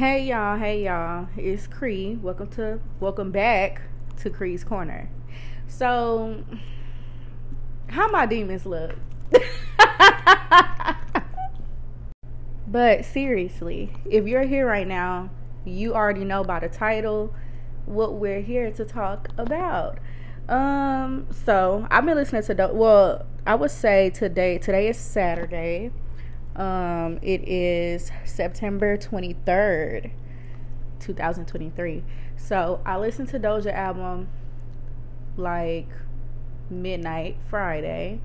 Hey y'all, hey y'all. It's Cree. Welcome to welcome back to Cree's Corner. So how my demons look? but seriously, if you're here right now, you already know by the title what we're here to talk about. Um, so I've been listening to the well, I would say today today is Saturday. Um, it is September 23rd, 2023. So I listened to Doja album like midnight Friday.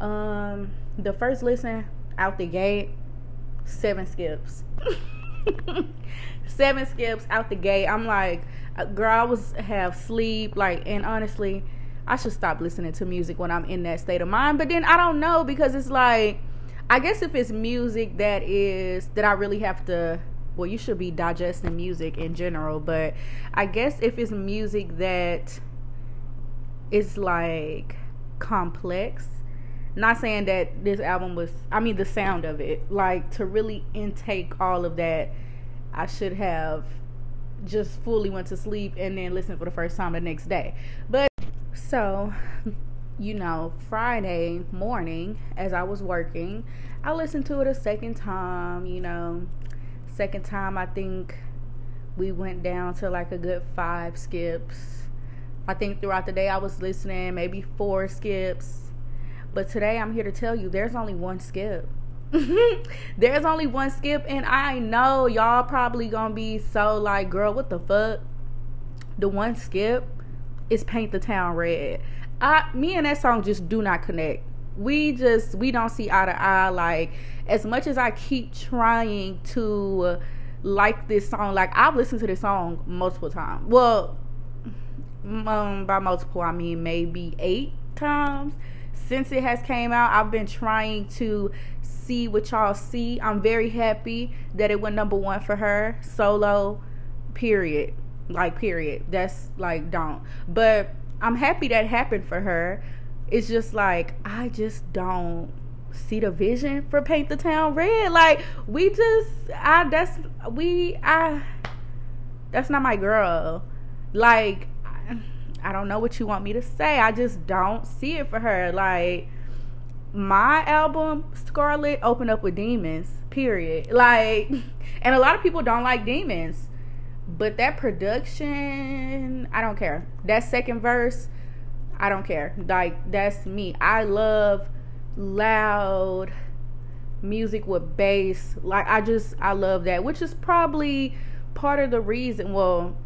Um, the first listen out the gate, seven skips. seven skips out the gate. I'm like, uh, girl, I was have sleep. Like, and honestly, I should stop listening to music when I'm in that state of mind. But then I don't know because it's like, I guess if it's music that is that I really have to. Well, you should be digesting music in general, but I guess if it's music that is like complex not saying that this album was i mean the sound of it like to really intake all of that i should have just fully went to sleep and then listened for the first time the next day but so you know friday morning as i was working i listened to it a second time you know second time i think we went down to like a good five skips i think throughout the day i was listening maybe four skips but today I'm here to tell you there's only one skip. there's only one skip, and I know y'all probably gonna be so like, girl, what the fuck? The one skip is Paint the Town Red. I me and that song just do not connect. We just we don't see eye to eye. Like as much as I keep trying to like this song, like I've listened to this song multiple times. Well, um, by multiple I mean maybe eight times since it has came out i've been trying to see what y'all see i'm very happy that it went number one for her solo period like period that's like don't but i'm happy that happened for her it's just like i just don't see the vision for paint the town red like we just i that's we i that's not my girl like I don't know what you want me to say. I just don't see it for her. Like my album Scarlet opened up with demons. Period. Like and a lot of people don't like demons. But that production, I don't care. That second verse, I don't care. Like that's me. I love loud music with bass. Like I just I love that, which is probably part of the reason, well,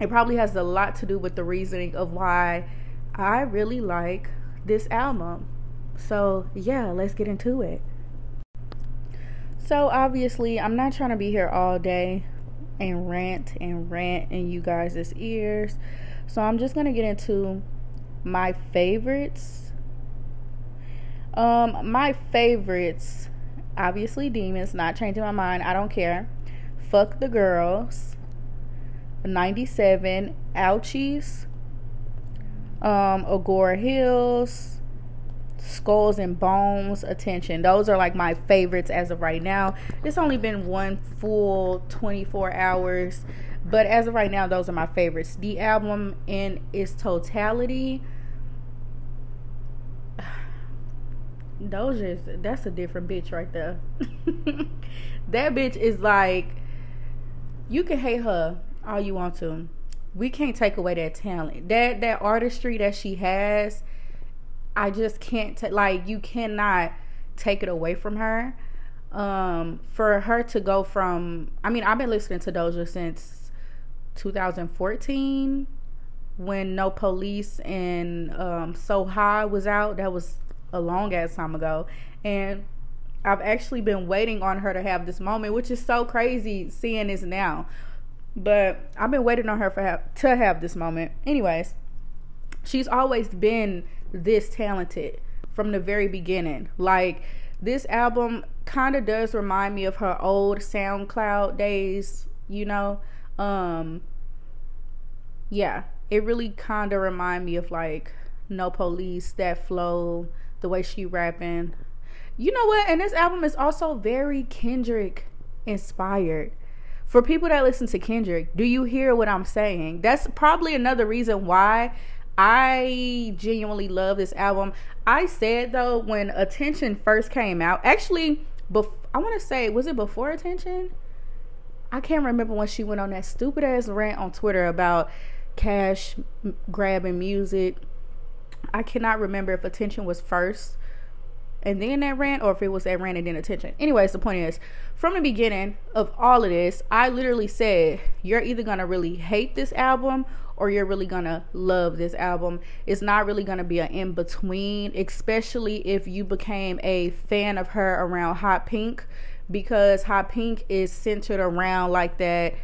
it probably has a lot to do with the reasoning of why I really like this album. So, yeah, let's get into it. So, obviously, I'm not trying to be here all day and rant and rant in you guys' ears. So, I'm just to get into my favorites. Um, my favorites, obviously, Demons, not changing my mind. I don't care. Fuck the girls. 97, Ouchies, um, Agora Hills, Skulls and Bones, Attention. Those are like my favorites as of right now. It's only been one full 24 hours, but as of right now, those are my favorites. The album in its totality. Those is that's a different bitch right there. that bitch is like you can hate her all you want to. We can't take away that talent. That that artistry that she has, I just can't t- like you cannot take it away from her. Um for her to go from I mean, I've been listening to Doja since 2014 when No Police and um So High was out. That was a long ass time ago. And I've actually been waiting on her to have this moment, which is so crazy seeing this now. But I've been waiting on her for to have this moment. Anyways, she's always been this talented from the very beginning. Like this album kind of does remind me of her old SoundCloud days, you know. Um yeah, it really kind of remind me of like No Police, that flow, the way she rapping. You know what? And this album is also very Kendrick inspired for people that listen to Kendrick, do you hear what I'm saying? That's probably another reason why I genuinely love this album. I said though when Attention first came out, actually, bef- I want to say was it before Attention? I can't remember when she went on that stupid ass rant on Twitter about cash grabbing music. I cannot remember if Attention was first and then that rant or if it was that rant and then attention. Anyways, the point is, from the beginning of all of this, I literally said, you're either gonna really hate this album or you're really gonna love this album. It's not really gonna be an in between, especially if you became a fan of her around Hot Pink, because Hot Pink is centered around like that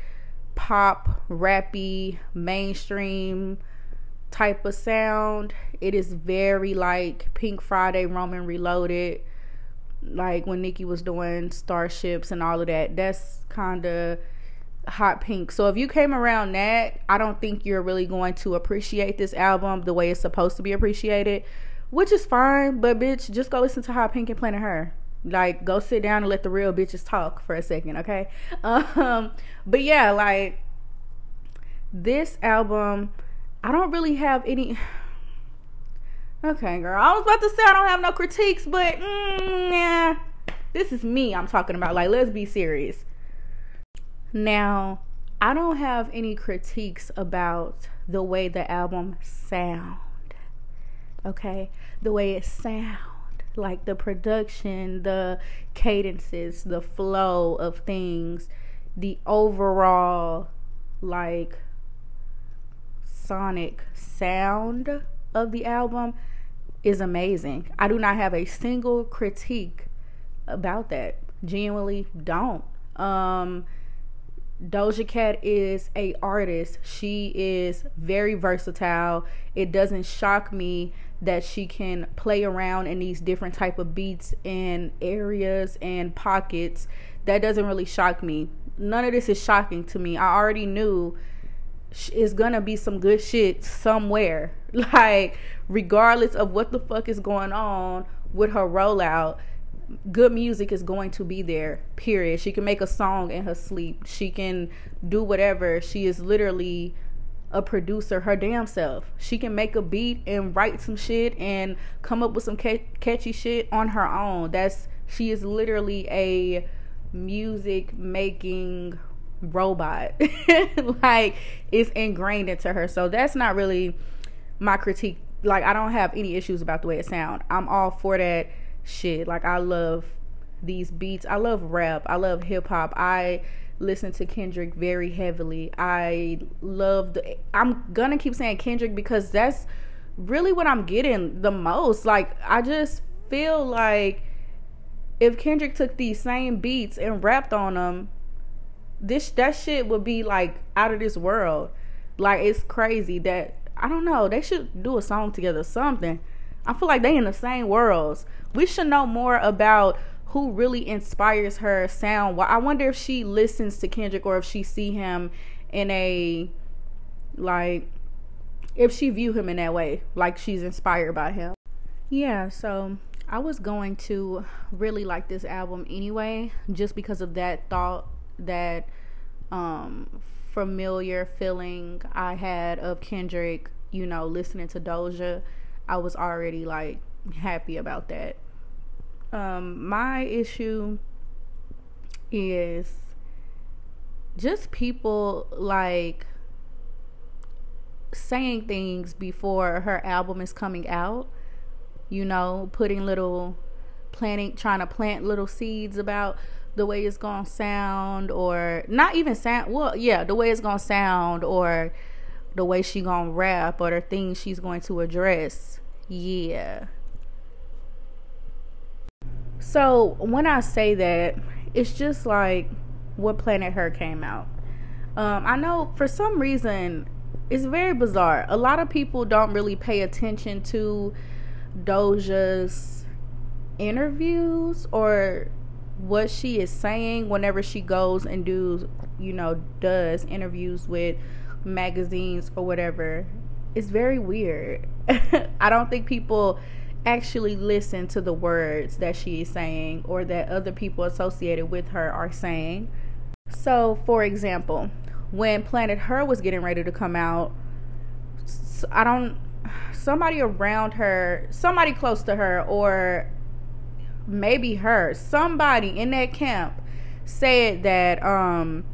pop, rappy, mainstream type of sound. It is very like Pink Friday, Roman Reloaded, like when Nicki was doing Starships and all of that. That's kind of hot pink. So if you came around that, I don't think you're really going to appreciate this album the way it's supposed to be appreciated, which is fine. But bitch, just go listen to Hot Pink and Planet Her. Like, go sit down and let the real bitches talk for a second, okay? Um, but yeah, like this album I don't really have any. Okay, girl. I was about to say I don't have no critiques, but mm, yeah, this is me I'm talking about. Like, let's be serious. Now, I don't have any critiques about the way the album sound. Okay, the way it sound, like the production, the cadences, the flow of things, the overall like sonic sound of the album is amazing. I do not have a single critique about that. Genuinely don't. Um Doja Cat is a artist. She is very versatile. It doesn't shock me that she can play around in these different type of beats and areas and pockets. That doesn't really shock me. None of this is shocking to me. I already knew is gonna be some good shit somewhere. Like, regardless of what the fuck is going on with her rollout, good music is going to be there. Period. She can make a song in her sleep. She can do whatever. She is literally a producer her damn self. She can make a beat and write some shit and come up with some catchy shit on her own. That's she is literally a music making robot. like it's ingrained into her. So that's not really my critique. Like I don't have any issues about the way it sound. I'm all for that shit. Like I love these beats. I love rap. I love hip hop. I listen to Kendrick very heavily. I love the I'm gonna keep saying Kendrick because that's really what I'm getting the most. Like I just feel like if Kendrick took these same beats and rapped on them this that shit would be like out of this world. Like it's crazy that I don't know. They should do a song together, something. I feel like they in the same worlds. We should know more about who really inspires her sound. I wonder if she listens to Kendrick or if she see him in a like if she view him in that way, like she's inspired by him. Yeah, so I was going to really like this album anyway, just because of that thought that um, familiar feeling I had of Kendrick, you know, listening to Doja, I was already like happy about that. Um, my issue is just people like saying things before her album is coming out, you know, putting little planting, trying to plant little seeds about the way it's gonna sound or not even sound well yeah the way it's gonna sound or the way she gonna rap or the things she's going to address. Yeah. So when i say that it's just like what planet her came out. Um, i know for some reason it's very bizarre. A lot of people don't really pay attention to doja's interviews or what she is saying whenever she goes and do you know does interviews with magazines or whatever it's very weird. I don't think people actually listen to the words that she is saying or that other people associated with her are saying. So, for example, when Planet Her was getting ready to come out, I don't somebody around her, somebody close to her or maybe her, somebody in that camp said that um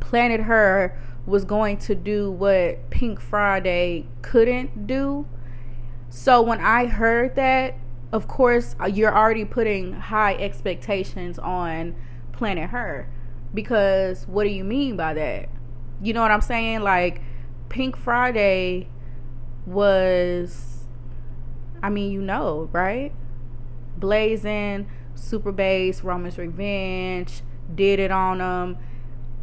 Planet Her was going to do what Pink Friday couldn't do. So when I heard that, of course, uh, you're already putting high expectations on Planet Her because what do you mean by that? You know what I'm saying? Like Pink Friday was I mean, you know, right? Blazing, Super Bass, Roman's Revenge, did it on them.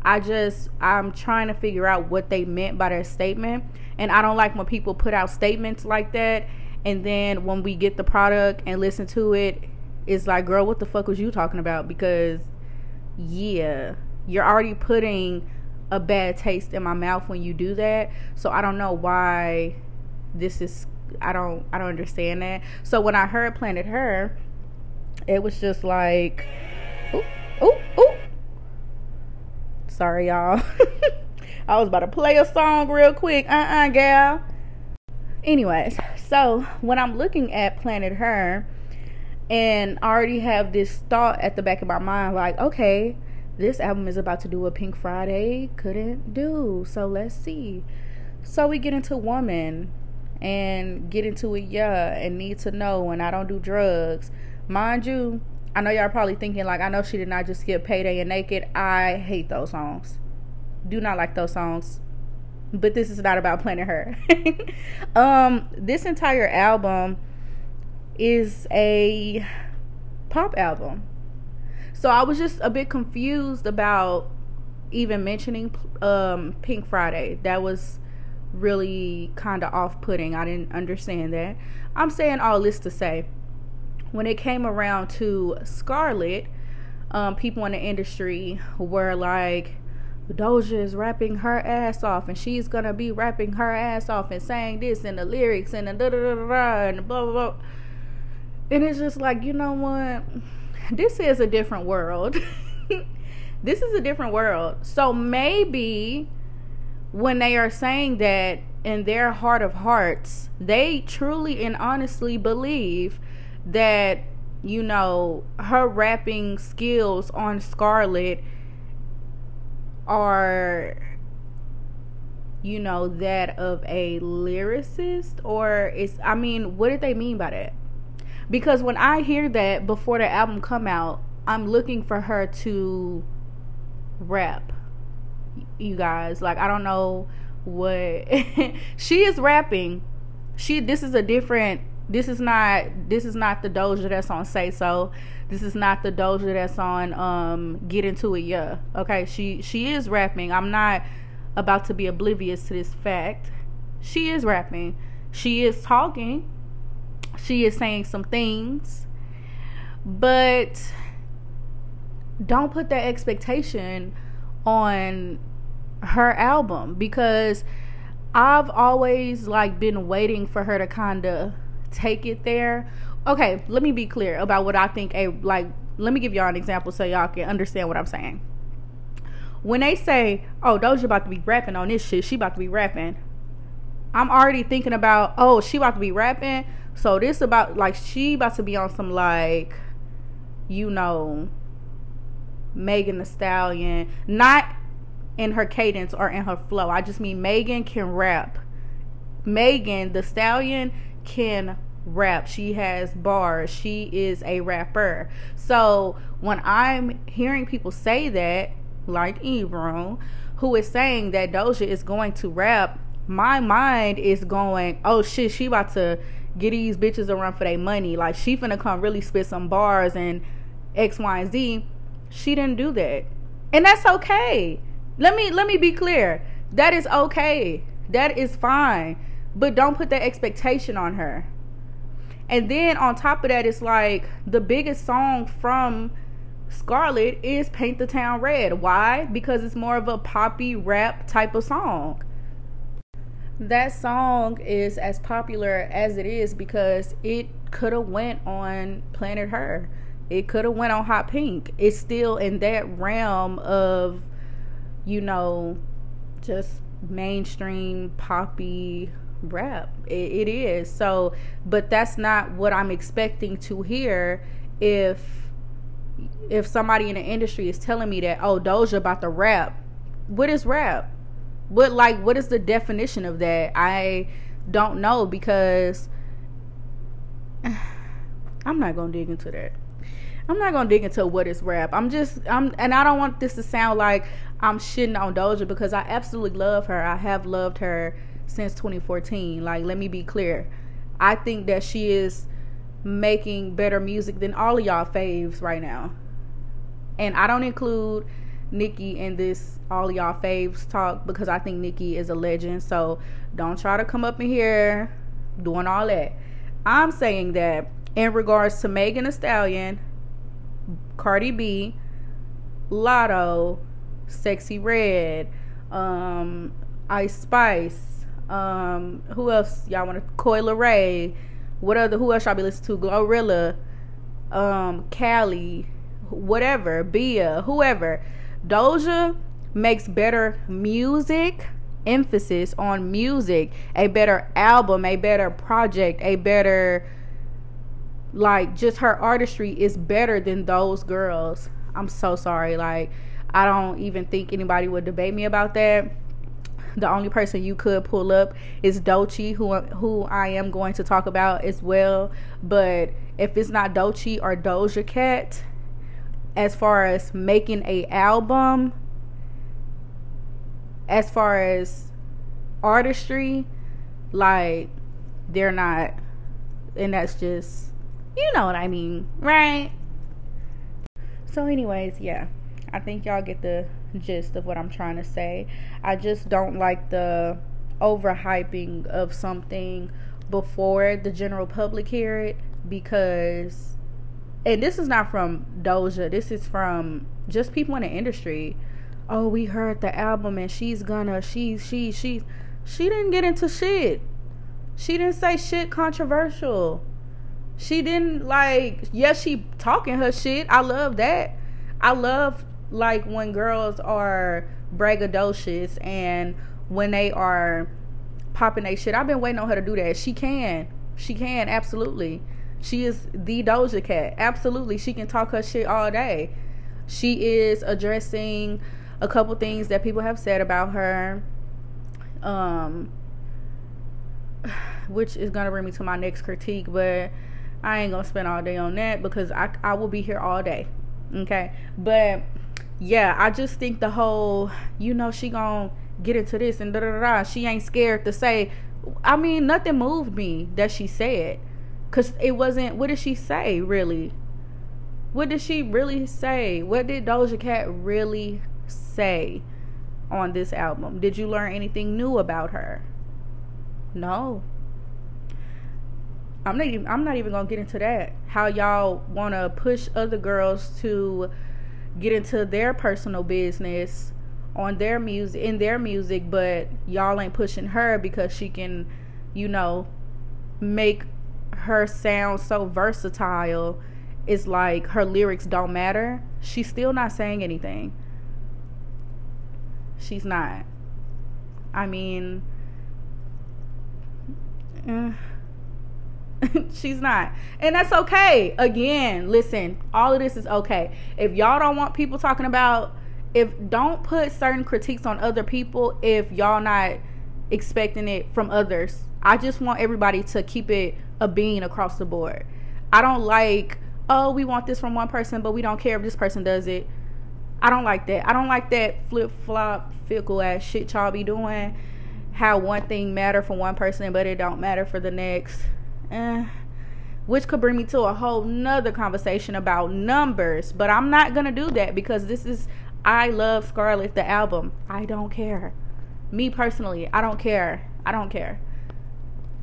I just I'm trying to figure out what they meant by their statement. And I don't like when people put out statements like that and then when we get the product and listen to it, it's like, girl, what the fuck was you talking about? Because yeah, you're already putting a bad taste in my mouth when you do that. So I don't know why this is I don't I don't understand that. So when I heard Planet Her, it was just like ooh, ooh, ooh. Sorry y'all. I was about to play a song real quick. Uh-uh, gal. Anyways, so when I'm looking at Planet Her and I already have this thought at the back of my mind like, okay, this album is about to do what Pink Friday couldn't do. So let's see. So we get into Woman and get into it, yeah, and need to know. And I don't do drugs. Mind you, I know y'all probably thinking, like, I know she did not just get Payday and Naked. I hate those songs. Do not like those songs. But this is not about Planet Her. um, this entire album is a pop album. So I was just a bit confused about even mentioning um, Pink Friday. That was really kind of off putting. I didn't understand that. I'm saying all this to say, when it came around to Scarlet, um, people in the industry were like, Doja is rapping her ass off, and she's gonna be rapping her ass off and saying this and the lyrics and the da da da da and blah blah blah. And it's just like, you know what? This is a different world. this is a different world. So maybe when they are saying that in their heart of hearts, they truly and honestly believe that, you know, her rapping skills on Scarlet are you know that of a lyricist or is I mean what did they mean by that? Because when I hear that before the album come out, I'm looking for her to rap you guys. Like I don't know what she is rapping. She this is a different this is not this is not the Doja that's on Say So. This is not the Doja that's on um Get Into It Yeah. Okay, she she is rapping. I'm not about to be oblivious to this fact. She is rapping. She is talking. She is saying some things. But don't put that expectation on her album because I've always like been waiting for her to kind of take it there. Okay, let me be clear about what I think a like let me give y'all an example so y'all can understand what I'm saying. When they say, "Oh, Doja about to be rapping on this shit. She about to be rapping." I'm already thinking about, "Oh, she about to be rapping." So this about like she about to be on some like you know Megan Thee Stallion, not in her cadence or in her flow. I just mean Megan can rap. Megan Thee Stallion can rap. She has bars. She is a rapper. So when I'm hearing people say that, like Ebro, who is saying that Doja is going to rap, my mind is going, oh shit, she about to get these bitches a run for their money. Like she finna come really spit some bars and X, Y, and Z. She didn't do that. And that's okay. Let me let me be clear. That is okay. That is fine. But don't put that expectation on her. And then on top of that, it's like the biggest song from Scarlet is Paint the Town Red. Why? Because it's more of a poppy rap type of song. That song is as popular as it is because it could have went on Planet Her It could have went on Hot Pink. It's still in that realm of, you know, just mainstream poppy rap. It, it is. So, but that's not what I'm expecting to hear if if somebody in the industry is telling me that oh Doja about to rap, what is rap? What like what is the definition of that? I don't know because I'm not gonna dig into that. I'm not gonna dig into what is rap. I'm just I'm and I don't want this to sound like I'm shitting on Doja because I absolutely love her. I have loved her since 2014. Like let me be clear. I think that she is making better music than all of y'all faves right now. And I don't include Nicki in this all y'all faves talk because I think Nicki is a legend. So don't try to come up in here doing all that. I'm saying that in regards to Megan Thee Stallion, Cardi B, Latto, Sexyy Red, um, Ice Spice, um, who else y'all want to? Coi Leray, what other? Who else y'all be listening to? Glorilla, um, Kali, whatever, Bia, whoever. Doja makes better music, emphasis on music, a better album, a better project, a better like just her artistry is better than those girls. I'm so sorry. Like I don't even think anybody would debate me about that. The only person you could pull up is Doechii, who who I am going to talk about as well. But if it's not Doechii or Doja Cat, as far as making a album as far as artistry like they're not and that's just you know what i mean right so anyways yeah i think y'all get the gist of what i'm trying to say i just don't like the overhyping of something before the general public hear it because and this is not from Doja. This is from just people in the industry. Oh, we heard the album and she's gonna she's she she she didn't get into shit. She didn't say shit controversial. She didn't like yes, she talking her shit. I love that. I love like when girls are braggadocious and when they are popping their shit. I've been waiting on her to do that. She can. She can absolutely. She is the Doja Cat. Absolutely. She can talk her shit all day. She is addressing a couple things that people have said about her. Um which is gonna bring me to my next critique, but I ain't gonna spend all day on that because I I will be here all day. Okay. But yeah, I just think the whole, you know, she gonna get into this and da da da. She ain't scared to say. I mean, nothing moved me that she said. Cause it wasn't. What did she say really? What did she really say? What did Doja Cat really say on this album? Did you learn anything new about her? No. I'm not even, I'm not even gonna get into that. How y'all wanna push other girls to get into their personal business on their music in their music, but y'all ain't pushing her because she can, you know, make her sound so versatile. It's like her lyrics don't matter. She's still not saying anything. She's not. I mean eh, she's not and that's okay again listen all of this is okay if y'all don't want people talking about if don't put certain critiques on other people if y'all not expecting it from others i just want everybody to keep it a being across the board. I don't like, oh, we want this from one person, but we don't care if this person does it. I don't like that. I don't like that flip flop, fickle ass shit y'all be doing. How one thing matter for one person, but it don't matter for the next. Eh. Which could bring me to a whole nother conversation about numbers. But I'm not gonna do that because this is I love Scarlet the album. I don't care. Me personally, I don't care. I don't care.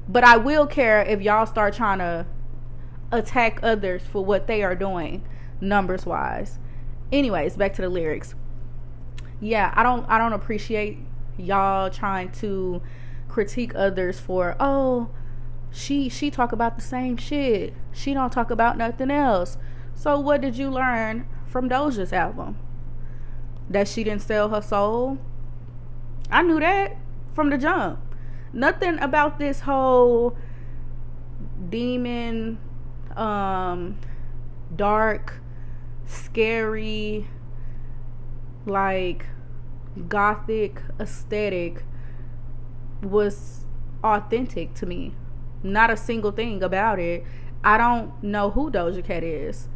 But I will care if y'all start trying to attack others for what they are doing numbers wise. Anyways, back to the lyrics. Yeah, I don't I don't appreciate y'all trying to critique others for oh she she talk about the same shit. She don't talk about nothing else. So what did you learn from Doja's album? That she didn't sell her soul? I knew that from the jump. Nothing about this whole demon um dark scary like gothic aesthetic was authentic to me. Not a single thing about it. I don't know who Doja Cat is.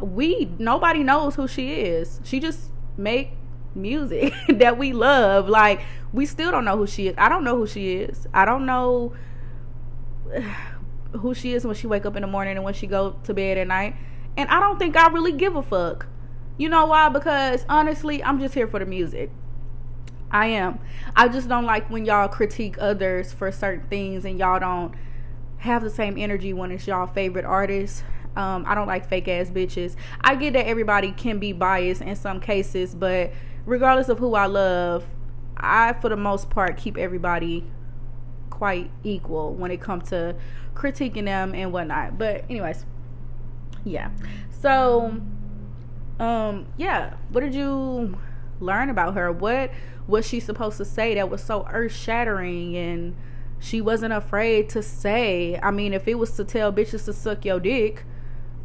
We nobody knows who she is. She just make music that we love. Like we still don't know who she is. I don't know who she is. I don't know who she is when she wake up in the morning and when she go to bed at night. And I don't think I really give a fuck. You know why? Because honestly, I'm just here for the music. I am. I just don't like when y'all critique others for certain things and y'all don't have the same energy when it's y'all favorite artists. Um, I don't like fake ass bitches. I get that everybody can be biased in some cases, but regardless of who I love, I for the most part keep everybody quite equal when it comes to critiquing them and whatnot. But anyways, yeah. So um yeah, what did you learn about her? What was she supposed to say that was so earth shattering and she wasn't afraid to say? I mean, if it was to tell bitches to suck your dick,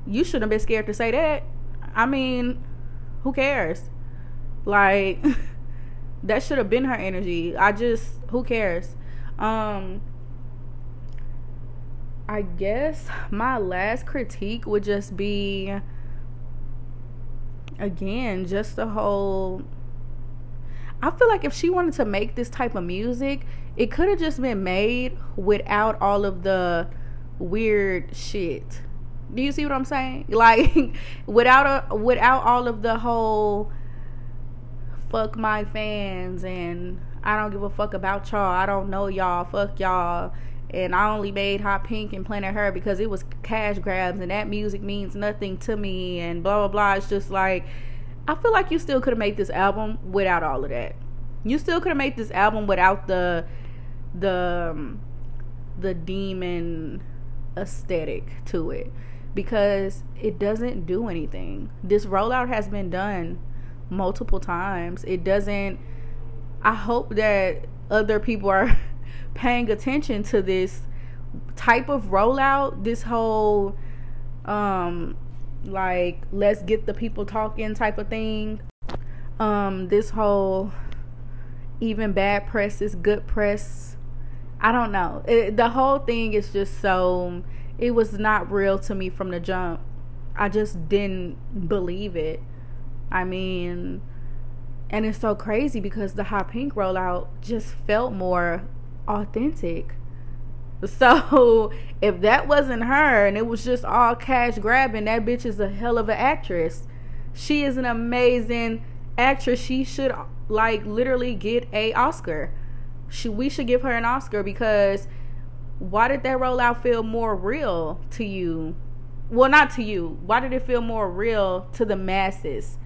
you shouldn't have been scared to say that. I mean, who cares? Like that should have been her energy. I just who cares? Um I guess my last critique would just be again, just the whole I feel like if she wanted to make this type of music, it could have just been made without all of the weird shit. Do you see what I'm saying? Like without a without all of the whole fuck my fans and I don't give a fuck about y'all. I don't know y'all. Fuck y'all. And I only made Hot Pink and Planet Her because it was cash grabs and that music means nothing to me and blah blah blah. It's just like I feel like you still could have made this album without all of that. You still could have made this album without the the um, the demon aesthetic to it because it doesn't do anything. This rollout has been done multiple times. It doesn't I hope that other people are paying attention to this type of rollout, this whole um like let's get the people talking type of thing. Um this whole even bad press is good press. I don't know. It, the whole thing is just so it was not real to me from the jump. I just didn't believe it. I mean, and it's so crazy because the hot pink rollout just felt more authentic. So if that wasn't her and it was just all cash grabbing, that bitch is a hell of an actress. She is an amazing actress. She should like literally get a Oscar. She, we should give her an Oscar because why did that rollout feel more real to you? Well, not to you. Why did it feel more real to the masses?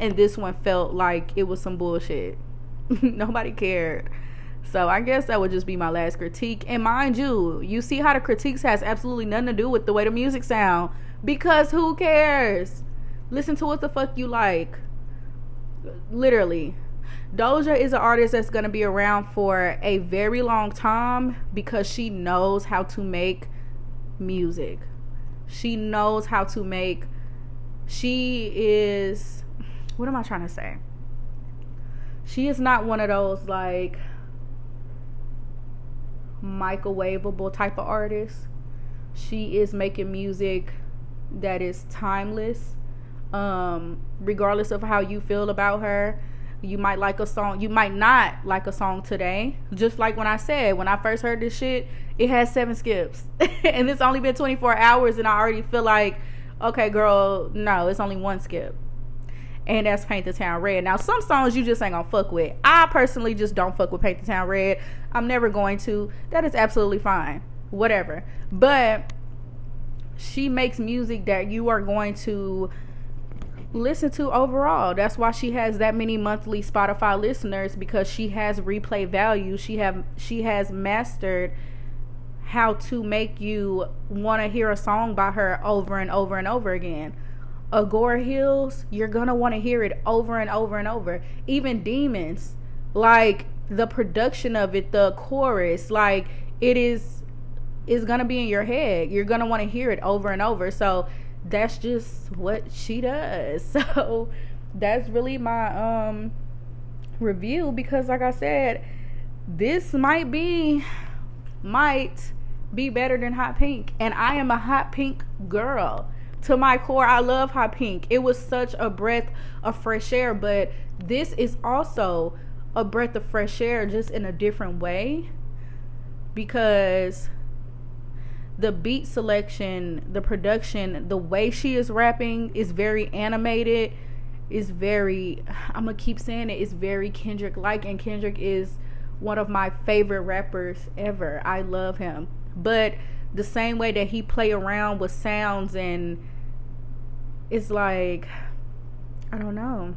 And this one felt like it was some bullshit. Nobody cared. So I guess that would just be my last critique. And mind you, you see how the critiques has absolutely nothing to do with the way the music sound. Because who cares? Listen to what the fuck you like. Literally. Doja is an artist that's going to be around for a very long time because she knows how to make music. She knows how to make she is what am I trying to say? She is not one of those like microwavable type of artist. She is making music that is timeless. Um, regardless of how you feel about her, you might like a song, you might not like a song today. Just like when I said, when I first heard this shit, it has seven skips. and it's only been 24 hours, and I already feel like, okay, girl, no, it's only one skip and that's Paint the Town Red. Now, some songs you just ain't gonna fuck with. I personally just don't fuck with Paint the Town Red. I'm never going to. That is absolutely fine. Whatever. But she makes music that you are going to listen to overall. That's why she has that many monthly Spotify listeners because she has replay value. She have she has mastered how to make you want to hear a song by her over and over and over again Agora Hills, you're gonna want to hear it over and over and over. Even Demons, like the production of it, the chorus, like it is is gonna be in your head. You're gonna want to hear it over and over. So that's just what she does. So that's really my um review because like I said, this might be might be better than hot pink and I am a hot pink girl. To my core, I love hot pink. It was such a breath of fresh air, but this is also a breath of fresh air just in a different way because the beat selection, the production, the way she is rapping is very animated is very I'm gonna keep saying it, it's very Kendrick like and Kendrick is one of my favorite rappers ever. I love him. But the same way that he play around with sounds and it's like I don't know.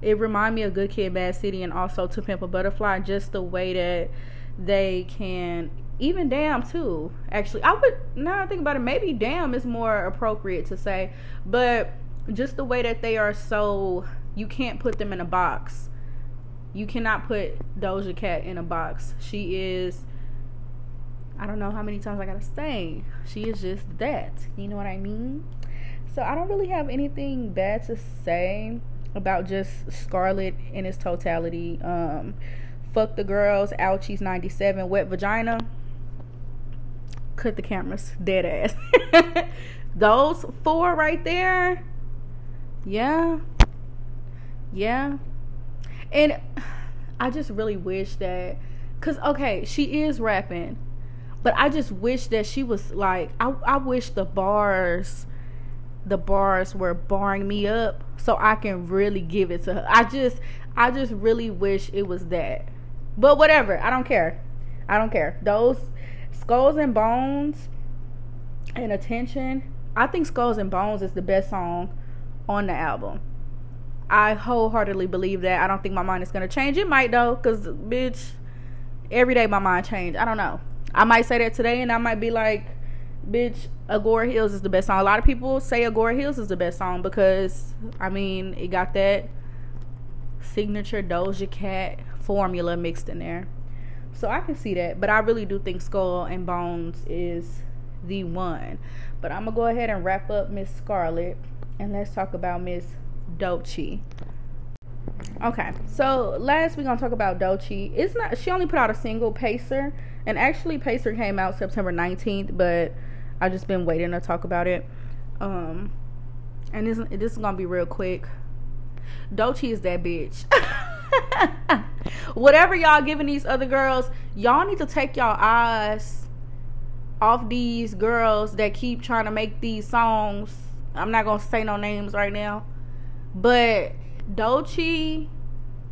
It remind me of Good Kid Bad City and also To Pimp a Butterfly just the way that they can even damn too actually i would now i think about it maybe damn is more appropriate to say but just the way that they are so you can't put them in a box. You cannot put Doja Cat in a box. She is I don't know how many times I gotta say. She is just that. You know what I mean? So I don't really have anything bad to say about just Scarlet in its totality. Um Fuck the girls, ouchies 97, wet vagina. Cut the cameras, dead ass. Those four right there yeah. Yeah. And I just really wish that cuz okay, she is rapping. But I just wish that she was like I I wish the bars the bars were barring me up so I can really give it to her. I just I just really wish it was that. But whatever, I don't care. I don't care. Those skulls and bones and attention. I think Skulls and Bones is the best song on the album. I wholeheartedly believe that. I don't think my mind is gonna change. It might though, cause bitch, every day my mind change. I don't know. I might say that today, and I might be like, bitch, Agora Hills is the best song. A lot of people say Agora Hills is the best song because I mean it got that signature Doja Cat formula mixed in there. So I can see that, but I really do think Skull and Bones is the one. But I'm gonna go ahead and wrap up Miss Scarlet and let's talk about Miss Doechii. Okay, so last we're gonna talk about Doechii. It's not she only put out a single Pacer, and actually Pacer came out September 19th, but I've just been waiting to talk about it. Um, and this this is gonna be real quick. Doechii is that bitch. Whatever y'all giving these other girls, y'all need to take y'all eyes off these girls that keep trying to make these songs I'm not gonna say no names right now, but Doechii,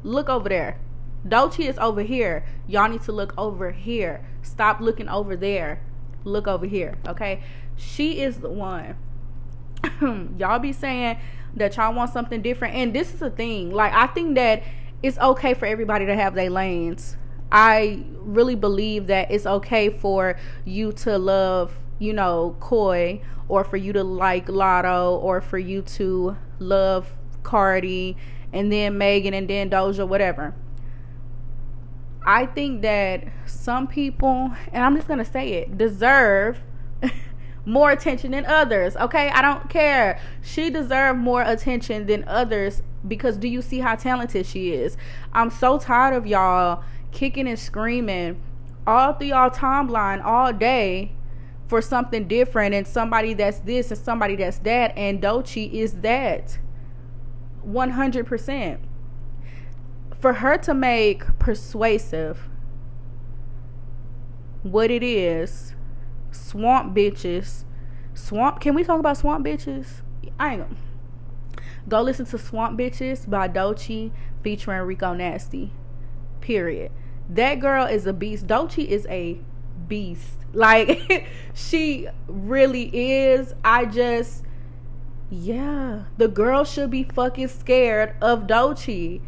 look over there. Doechii is over here. Y'all need to look over here. Stop looking over there. Look over here. Okay, she is the one. y'all be saying that y'all want something different, and this is the thing. Like I think that it's okay for everybody to have their lanes. I really believe that it's okay for you to love, you know, Coi or for you to like Latto or for you to love Cardi and then Megan and then Doja, whatever. I think that some people, and I'm just gonna say it, deserve more attention than others. Okay, I don't care. She deserves more attention than others because do you see how talented she is? I'm so tired of y'all kicking and screaming all through y'all timeline all day for something different and somebody that's this and somebody that's that and Doechii is that 100% for her to make persuasive what it is swamp bitches swamp can we talk about swamp bitches I ain't gonna go listen to swamp bitches by Doechii featuring Rico Nasty period that girl is a beast Doechii is a beast like she really is. I just yeah, the girl should be fucking scared of Doechii.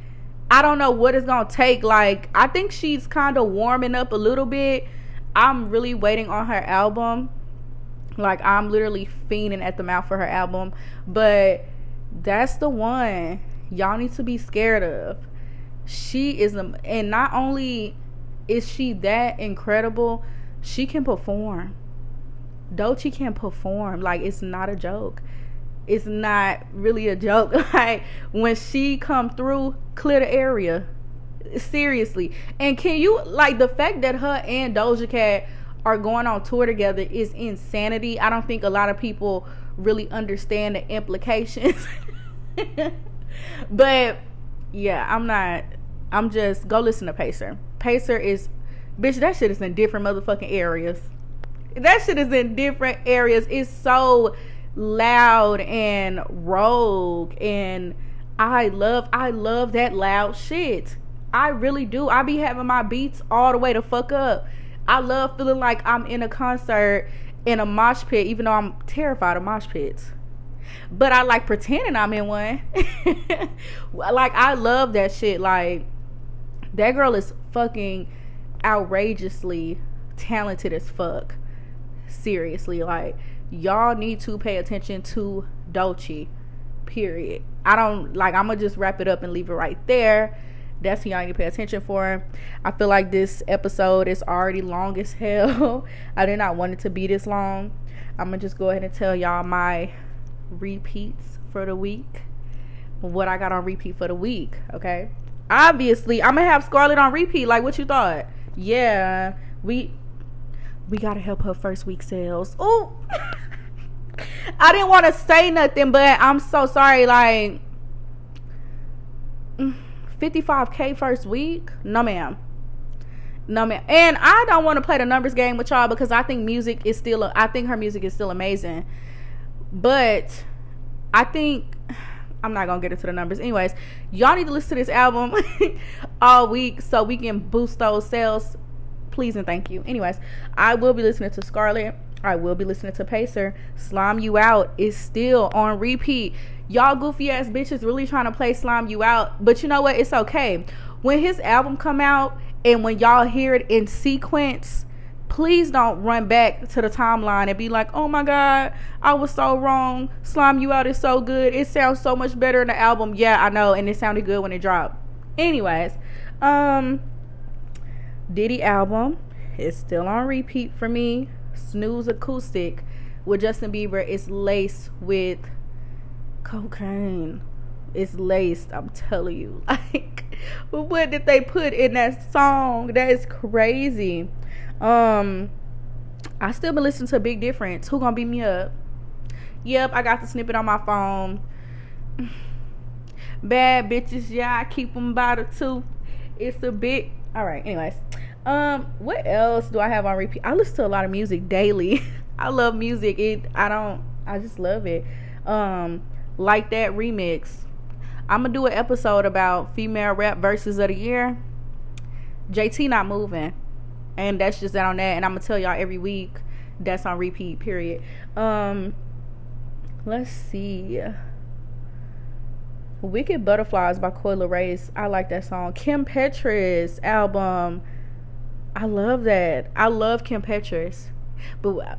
I don't know what it's gonna take. Like, I think she's kind of warming up a little bit. I'm really waiting on her album. Like I'm literally fiending at the mouth for her album, but that's the one y'all need to be scared of. She is a, and not only is she that incredible, she can perform. Doechii can perform. Like it's not a joke. It's not really a joke. like when she come through, clear the area. Seriously. And can you like the fact that her and Doja Cat are going on tour together is insanity. I don't think a lot of people really understand the implications. but yeah, I'm not I'm just go listen to Pacer. Pacer is bitch, that shit is in different motherfucking areas. That shit is in different areas. It's so loud and rogue and I love I love that loud shit. I really do. I be having my beats all the way to fuck up. I love feeling like I'm in a concert in a mosh pit, even though I'm terrified of mosh pits. But I like pretending I'm in one. like I love that shit. Like that girl is fucking outrageously talented as fuck. Seriously, like y'all need to pay attention to Doechii. Period. I don't like I'm gonna just wrap it up and leave it right there. That's who y'all need to pay attention for. I feel like this episode is already long as hell. I did not want it to be this long. I'm gonna just go ahead and tell y'all my repeats for the week. What I got on repeat for the week, okay? Obviously, I'm gonna have Scarlet on repeat. Like what you thought? Yeah, we we gotta help her first week sales. Oh, I didn't want to say nothing, but I'm so sorry. Like 55k first week? No, ma'am. No, ma'am. And I don't want to play the numbers game with y'all because I think music is still. I think her music is still amazing, but I think I'm not gonna get into the numbers. Anyways, y'all need to listen to this album all week so we can boost those sales. Please and thank you. Anyways, I will be listening to Scarlet. I will be listening to Pacer. Slime You Out is still on repeat. Y'all goofy ass bitches really trying to play Slime You Out, but you know what? It's okay. When his album come out and when y'all hear it in sequence, please don't run back to the timeline and be like, oh my God, I was so wrong. Slime You Out is so good. It sounds so much better in the album. Yeah, I know. And it sounded good when it dropped. Anyways, um, Diddy album is still on repeat for me. Snooze Acoustic with Justin Bieber is laced with cocaine. It's laced, I'm telling you. Like, what did they put in that song? That is crazy. Um, I still been listening to Big Difference. Who gonna beat me up? Yep, I got the snippet on my phone. Bad bitches, yeah, I keep them by the two. It's a bit. All right. Anyways, um, what else do I have on repeat? I listen to a lot of music daily. I love music. It. I don't. I just love it. Um, like that remix. I'm gonna do an episode about female rap verses of the year. JT not moving and that's just that on that and i'm gonna tell y'all every week that's on repeat period um let's see wicked butterflies by Coi Leray i like that song kim petras album i love that i love kim petras but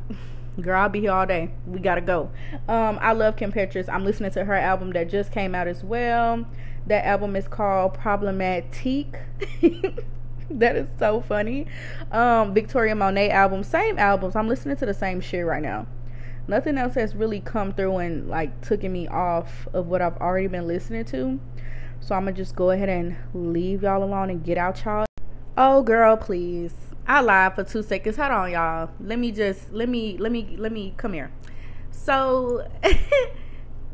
girl i'll be here all day we gotta go um i love kim petras i'm listening to her album that just came out as well that album is called problematique that is so funny. Um, Victoria Monet album, same albums. I'm listening to the same shit right now. Nothing else has really come through and like taken me off of what I've already been listening to. So I'm gonna just go ahead and leave y'all alone and get out y'all. Oh girl, please. I lied for two seconds. Hold on, y'all. Let me just let me let me let me come here. So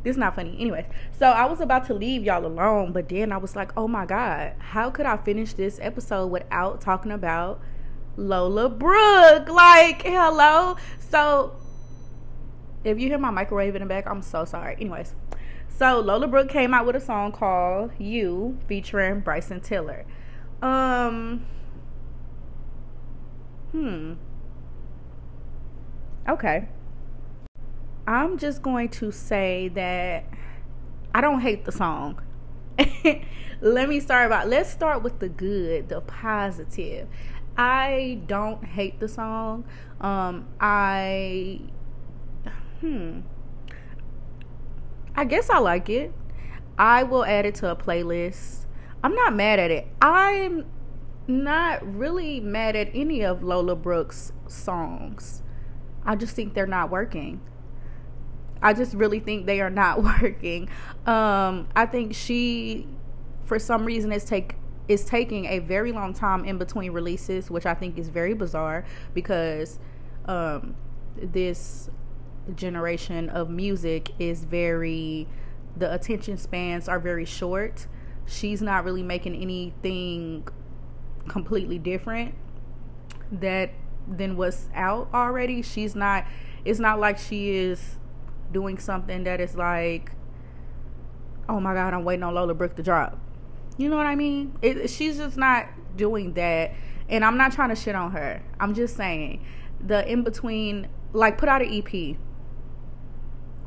This is not funny. Anyways, so I was about to leave y'all alone, but then I was like, oh my God, how could I finish this episode without talking about Lola Brooke? Like, hello. So if you hear my microwave in the back, I'm so sorry. Anyways, so Lola Brooke came out with a song called You featuring Bryson Tiller. Um Hmm. Okay. I'm just going to say that I don't hate the song. Let me start about let's start with the good, the positive. I don't hate the song. Um I Hmm. I guess I like it. I will add it to a playlist. I'm not mad at it. I'm not really mad at any of Lola Brooke's songs. I just think they're not working. I just really think they are not working. Um, I think she, for some reason, is take is taking a very long time in between releases, which I think is very bizarre because um, this generation of music is very the attention spans are very short. She's not really making anything completely different that than what's out already. She's not it's not like she is doing something that is like oh my god, I'm waiting on Lola Brooke to drop. You know what I mean? It, she's just not doing that. And I'm not trying to shit on her. I'm just saying the in between like put out an EP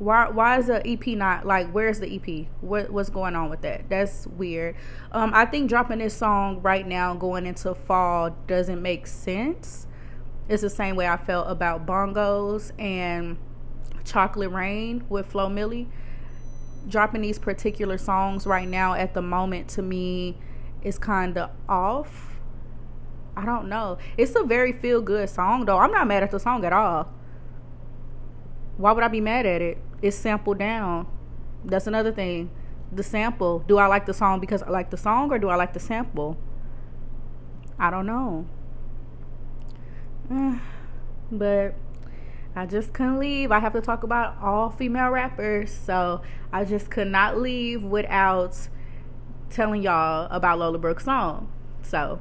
why why is the EP not like where's the EP? What what's going on with that? That's weird. Um I think dropping this song right now going into fall doesn't make sense. It's the same way I felt about Bongos and Chocolate Rain with Flo Milli. Dropping these particular songs right now at the moment to me is kind of off. I don't know. It's a very feel good song though. I'm not mad at the song at all. Why would I be mad at it? It's sampled down. That's another thing. The sample. Do I like the song because I like the song or do I like the sample? I don't know. but I just couldn't leave. I have to talk about all female rappers. So I just could not leave without telling y'all about Lola Brooke's song. So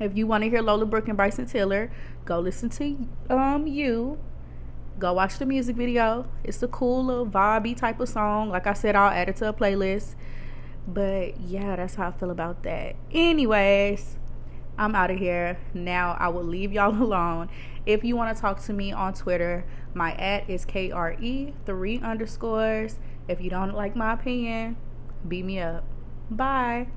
if you want to hear Lola Brooke and Bryson Tiller, go listen to um you go watch the music video. It's a cool little vibey type of song. Like I said, I'll add it to a playlist. But yeah, that's how I feel about that. Anyways, I'm out of here. Now I will leave y'all alone. If you want to talk to me on Twitter, my at is KRE three underscores. If you don't like my opinion, beat me up. Bye.